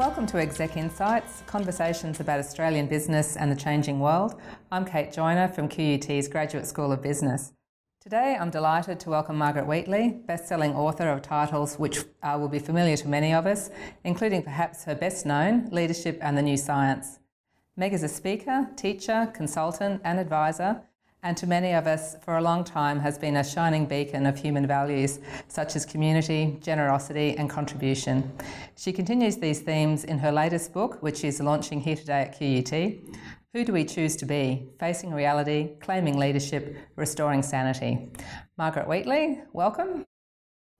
Welcome to Exec Insights, conversations about Australian business and the changing world. I'm Kate Joyner from QUT's Graduate School of Business. Today, I'm delighted to welcome Margaret Wheatley, best-selling author of titles which uh, will be familiar to many of us, including perhaps her best known, Leadership and the New Science. Meg is a speaker, teacher, consultant, and advisor, and to many of us for a long time has been a shining beacon of human values such as community, generosity, and contribution. She continues these themes in her latest book, which is launching here today at QUT. Who do we choose to be? Facing reality, claiming leadership, restoring sanity. Margaret Wheatley, welcome.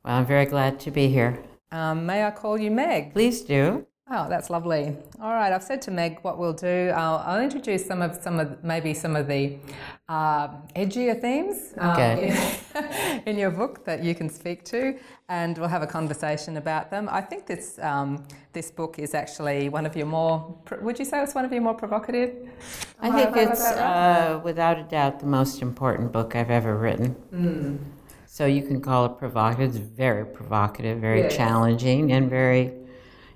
Well, I'm very glad to be here. Um, may I call you Meg? Please do. Oh, that's lovely. All right, I've said to Meg what we'll do. I'll, I'll introduce some of some of maybe some of the uh, edgier themes okay. um, in, in, your book that you can speak to, and we'll have a conversation about them. I think this um, this book is actually one of your more. Would you say it's one of your more provocative? I think it's uh, without a doubt the most important book I've ever written. Mm. So you can call it provocative. It's very provocative, very yes. challenging, and very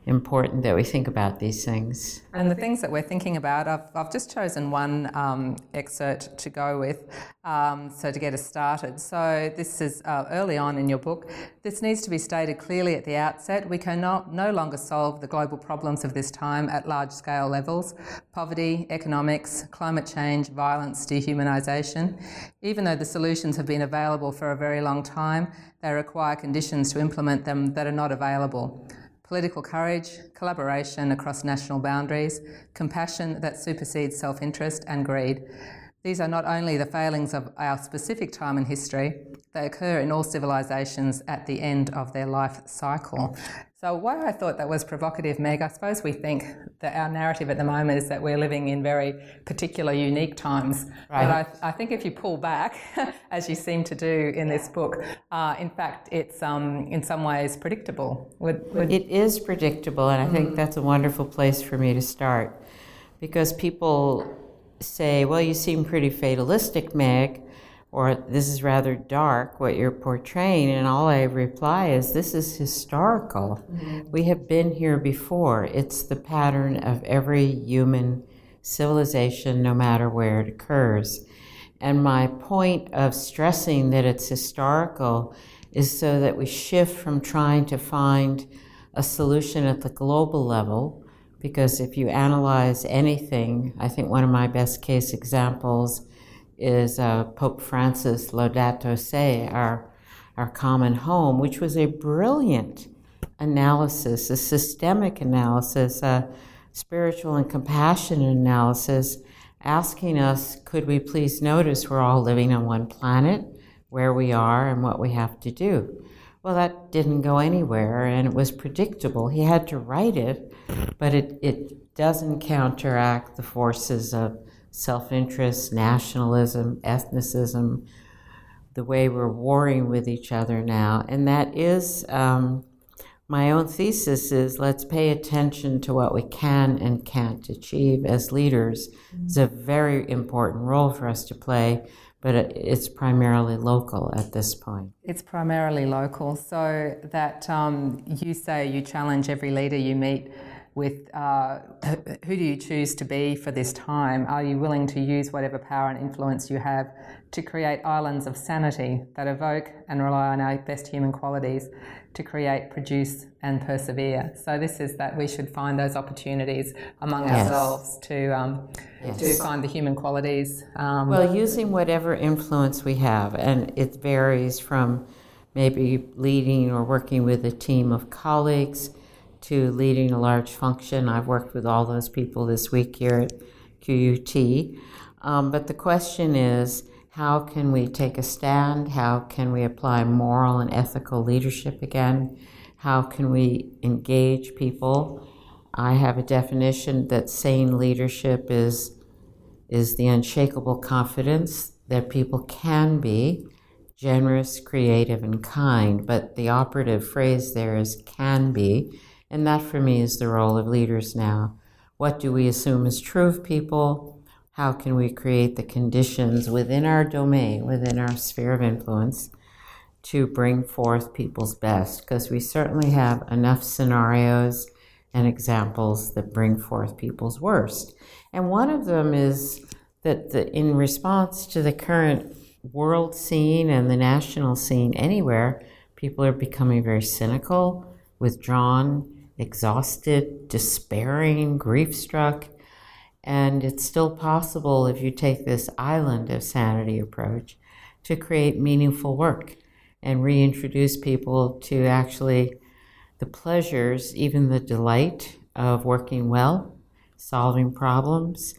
important that we think about these things. And the things that we're thinking about, I've, I've just chosen one um, excerpt to go with, um, so to get us started. So this is uh, early on in your book. This needs to be stated clearly at the outset. We can no, no longer solve the global problems of this time at large scale levels poverty, economics, climate change, violence, dehumanisation. Even though the solutions have been available for a very long time, they require conditions to implement them that are not available political courage, collaboration across national boundaries, compassion that supersedes self interest, and greed. These are not only the failings of our specific time in history, they occur in all civilizations at the end of their life cycle. So, why I thought that was provocative, Meg, I suppose we think that our narrative at the moment is that we're living in very particular, unique times. Right. But I, I think if you pull back, as you seem to do in this book, uh, in fact, it's um, in some ways predictable. Would, would... It is predictable, and I think mm. that's a wonderful place for me to start because people say, well, you seem pretty fatalistic, Meg or this is rather dark what you're portraying and all i reply is this is historical. Mm-hmm. we have been here before. It's the pattern of every human civilization no matter where it occurs. And my point of stressing that it's historical is so that we shift from trying to find a solution at the global level because if you analyze anything i think one of my best case examples is uh, Pope Francis Laudato Si, our, our common home, which was a brilliant analysis, a systemic analysis, a spiritual and compassionate analysis, asking us, could we please notice we're all living on one planet, where we are, and what we have to do? Well, that didn't go anywhere, and it was predictable. He had to write it, but it, it doesn't counteract the forces of self interest, nationalism, ethnicism, the way we're warring with each other now. And that is um, my own thesis is let's pay attention to what we can and can't achieve as leaders. Mm-hmm. It's a very important role for us to play, but it's primarily local at this point. It's primarily local, so that um, you say you challenge every leader you meet with uh, who do you choose to be for this time? Are you willing to use whatever power and influence you have to create islands of sanity that evoke and rely on our best human qualities to create, produce, and persevere? So, this is that we should find those opportunities among yes. ourselves to, um, yes. to find the human qualities. Um, well, using whatever influence we have, and it varies from maybe leading or working with a team of colleagues to leading a large function. I've worked with all those people this week here at QUT. Um, but the question is how can we take a stand? How can we apply moral and ethical leadership again? How can we engage people? I have a definition that sane leadership is, is the unshakable confidence that people can be generous, creative, and kind. But the operative phrase there is can be and that for me is the role of leaders now. What do we assume is true of people? How can we create the conditions within our domain, within our sphere of influence, to bring forth people's best? Because we certainly have enough scenarios and examples that bring forth people's worst. And one of them is that the, in response to the current world scene and the national scene anywhere, people are becoming very cynical, withdrawn, exhausted, despairing, grief struck. And it's still possible if you take this island of sanity approach to create meaningful work and reintroduce people to actually the pleasures, even the delight of working well, solving problems,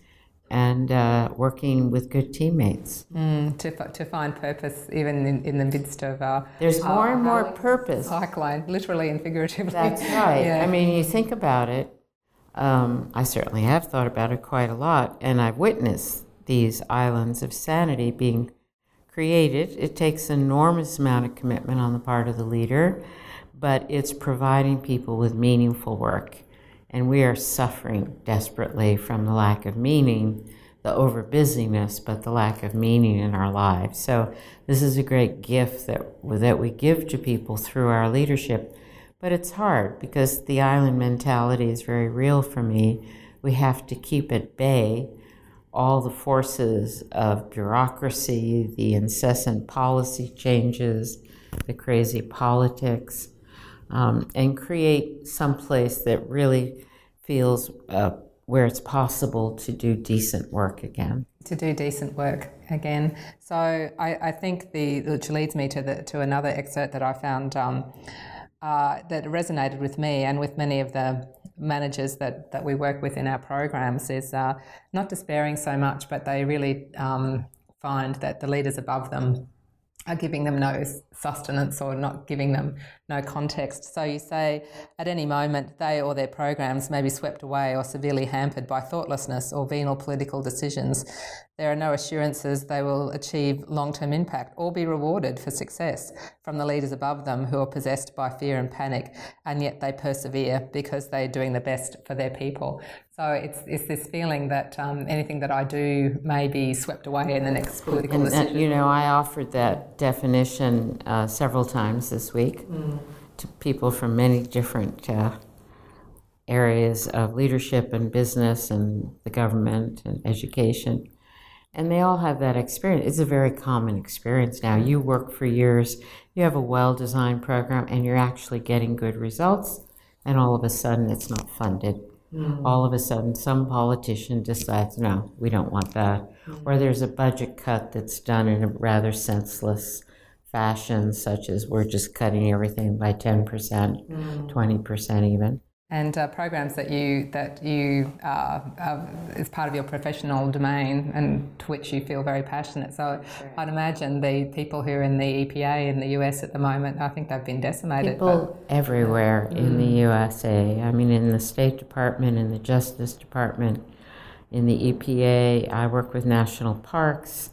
and uh, working with good teammates. Mm, to, to find purpose even in, in the midst of. Uh, There's more and more purpose. Cyclone, literally and figuratively. That's right. yeah. I mean, you think about it. Um, I certainly have thought about it quite a lot, and I've witnessed these islands of sanity being created. It takes an enormous amount of commitment on the part of the leader but it's providing people with meaningful work. And we are suffering desperately from the lack of meaning, the over busyness, but the lack of meaning in our lives. So, this is a great gift that, that we give to people through our leadership. But it's hard because the island mentality is very real for me. We have to keep at bay all the forces of bureaucracy, the incessant policy changes, the crazy politics um, and create some place that really feels uh, where it's possible to do decent work again. To do decent work again. So I, I think the which leads me to the to another excerpt that I found um, uh, that resonated with me and with many of the managers that, that we work with in our programs is uh, not despairing so much, but they really um, find that the leaders above them are giving them no sustenance or not giving them no context. So you say at any moment they or their programs may be swept away or severely hampered by thoughtlessness or venal political decisions. There are no assurances they will achieve long term impact or be rewarded for success from the leaders above them who are possessed by fear and panic, and yet they persevere because they're doing the best for their people. So it's, it's this feeling that um, anything that I do may be swept away in the next political and, decision. And, you know, I offered that definition uh, several times this week mm. to people from many different uh, areas of leadership and business and the government and education. And they all have that experience. It's a very common experience now. You work for years, you have a well designed program, and you're actually getting good results, and all of a sudden it's not funded Mm. All of a sudden, some politician decides, no, we don't want that. Mm. Or there's a budget cut that's done in a rather senseless fashion, such as we're just cutting everything by 10%, mm. 20% even and uh, programs that you that you uh, uh, is part of your professional domain and to which you feel very passionate. So I'd imagine the people who are in the EPA in the US at the moment, I think they've been decimated. People but, everywhere mm. in the USA. I mean, in the State Department, in the Justice Department, in the EPA. I work with national parks.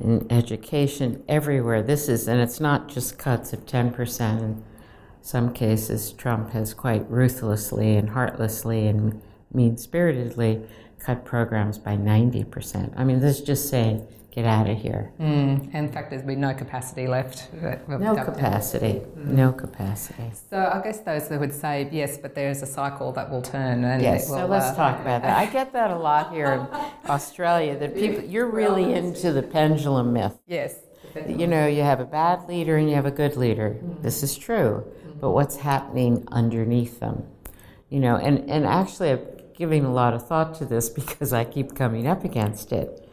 In education, everywhere. This is, and it's not just cuts of 10% some cases, Trump has quite ruthlessly and heartlessly and mean spiritedly cut programs by 90%. I mean, this is just saying, get out of here. Mm. In fact, there's been no capacity left. No capacity. Mm. No capacity. So I guess those that would say, yes, but there's a cycle that will turn. And yes, will, so let's uh, talk about that. I get that a lot here in Australia, that people, you're really into the pendulum myth. Yes. You know, you have a bad leader and you have a good leader. Mm. This is true but what's happening underneath them. You know, and, and actually, I'm giving a lot of thought to this because I keep coming up against it.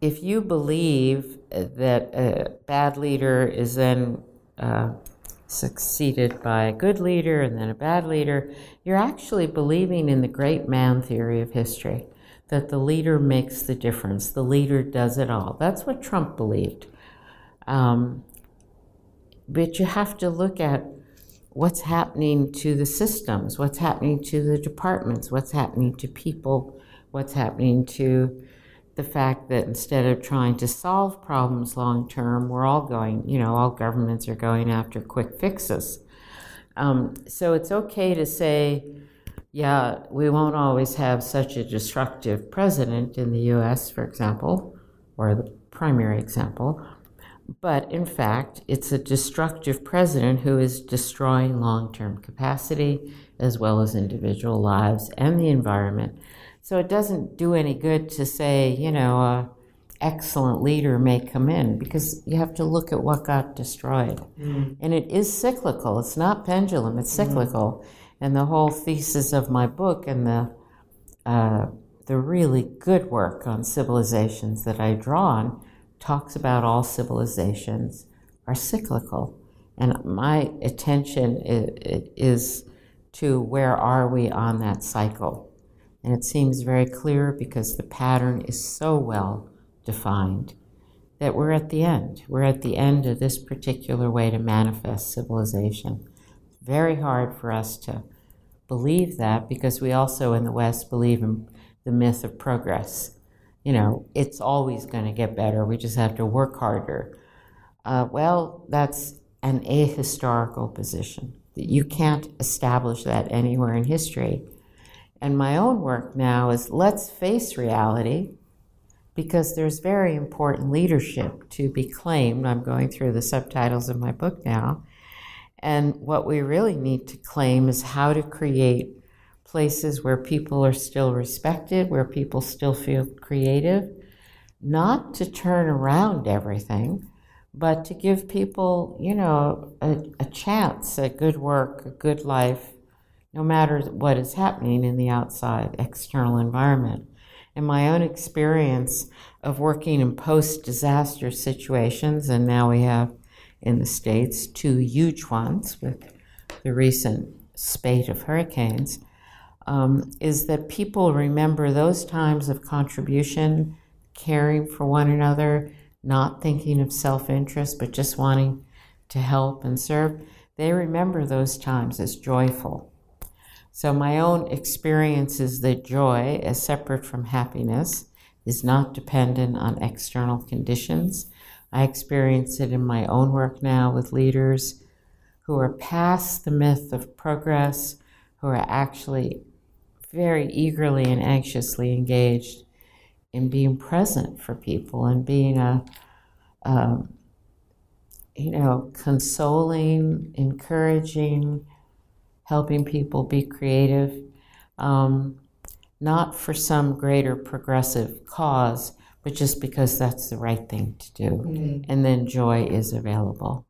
If you believe that a bad leader is then uh, succeeded by a good leader and then a bad leader, you're actually believing in the great man theory of history that the leader makes the difference, the leader does it all. That's what Trump believed. Um, but you have to look at what's happening to the systems, what's happening to the departments, what's happening to people, what's happening to the fact that instead of trying to solve problems long term, we're all going, you know, all governments are going after quick fixes. Um, so it's okay to say, yeah, we won't always have such a destructive president in the US, for example, or the primary example, but in fact, it's a destructive president who is destroying long term capacity as well as individual lives and the environment. So it doesn't do any good to say, you know, a excellent leader may come in because you have to look at what got destroyed. Mm. And it is cyclical. It's not pendulum, it's cyclical. Mm. And the whole thesis of my book and the uh, the really good work on civilizations that I draw on talks about all civilizations are cyclical. And my attention is to where are we on that cycle. And it seems very clear because the pattern is so well defined that we're at the end. We're at the end of this particular way to manifest civilization. Very hard for us to believe that because we also in the West believe in the myth of progress you know, it's always going to get better. We just have to work harder. Uh, well, that's an ahistorical position. You can't establish that anywhere in history. And my own work now is let's face reality because there's very important leadership to be claimed. I'm going through the subtitles of my book now. And what we really need to claim is how to create places where people are still respected, where people still feel creative, not to turn around everything, but to give people, you know, a, a chance at good work, a good life, no matter what is happening in the outside external environment. In my own experience of working in post disaster situations, and now we have in the States two huge ones with the recent spate of hurricanes, um, is that people remember those times of contribution, caring for one another, not thinking of self interest, but just wanting to help and serve. They remember those times as joyful. So, my own experience is that joy, as separate from happiness, is not dependent on external conditions. I experience it in my own work now with leaders who are past the myth of progress, who are actually very eagerly and anxiously engaged in being present for people and being a, um, you know, consoling, encouraging, helping people be creative, um, not for some greater progressive cause, but just because that's the right thing to do. Mm-hmm. And then joy is available.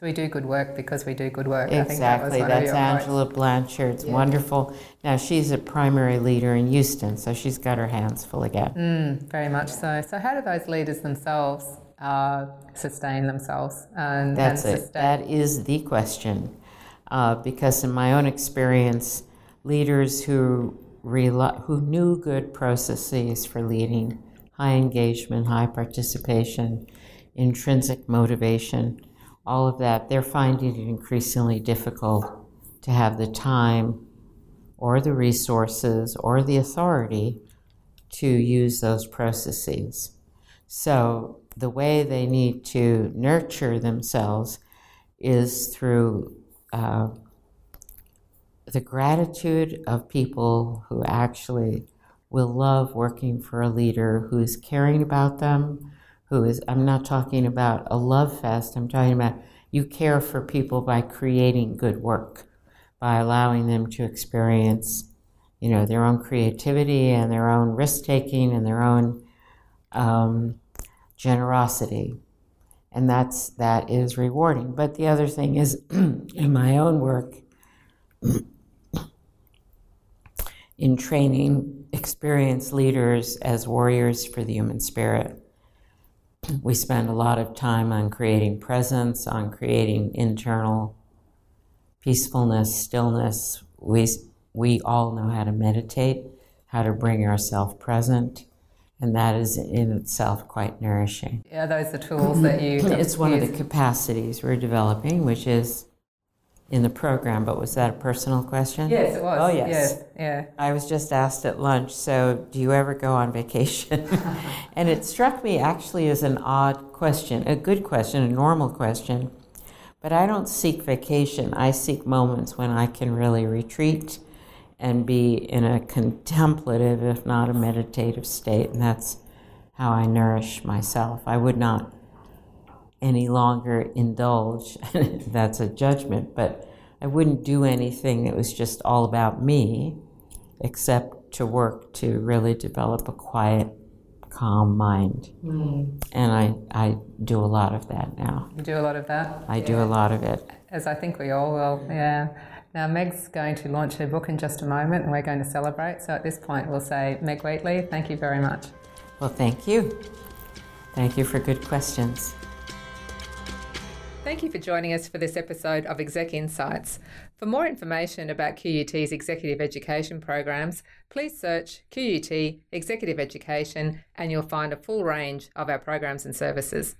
So we do good work because we do good work. Exactly. That That's Angela. Blanchard. It's yeah. wonderful. Now she's a primary leader in Houston, so she's got her hands full again. Mm, very much so. So how do those leaders themselves uh, sustain themselves? And, That's and it. That is the question. Uh, because in my own experience, leaders who who knew good processes for leading, high engagement, high participation, intrinsic motivation all of that, they're finding it increasingly difficult to have the time or the resources or the authority to use those processes. So, the way they need to nurture themselves is through uh, the gratitude of people who actually will love working for a leader who's caring about them, who is, I'm not talking about a love fest, I'm talking about you care for people by creating good work, by allowing them to experience, you know, their own creativity and their own risk taking and their own um, generosity. And that's, that is rewarding. But the other thing is, in my own work, in training experienced leaders as warriors for the human spirit we spend a lot of time on creating presence, on creating internal peacefulness, stillness. We, we all know how to meditate, how to bring ourselves present, and that is in itself quite nourishing. Yeah, those are tools that you. it's one of the capacities we're developing, which is in the program, but was that a personal question? Yes, it was. Oh, yes. yes. Yeah. I was just asked at lunch, so do you ever go on vacation? and it struck me actually as an odd question, a good question, a normal question. But I don't seek vacation. I seek moments when I can really retreat and be in a contemplative, if not a meditative state. And that's how I nourish myself. I would not any longer indulge. That's a judgment, but I wouldn't do anything that was just all about me, except to work to really develop a quiet, calm mind. Mm. And I, I do a lot of that now. You do a lot of that? I yeah. do a lot of it. As I think we all will, yeah. Now, Meg's going to launch her book in just a moment and we're going to celebrate. So at this point, we'll say, Meg Wheatley, thank you very much. Well, thank you. Thank you for good questions. Thank you for joining us for this episode of Exec Insights. For more information about QUT's executive education programs, please search QUT Executive Education and you'll find a full range of our programs and services.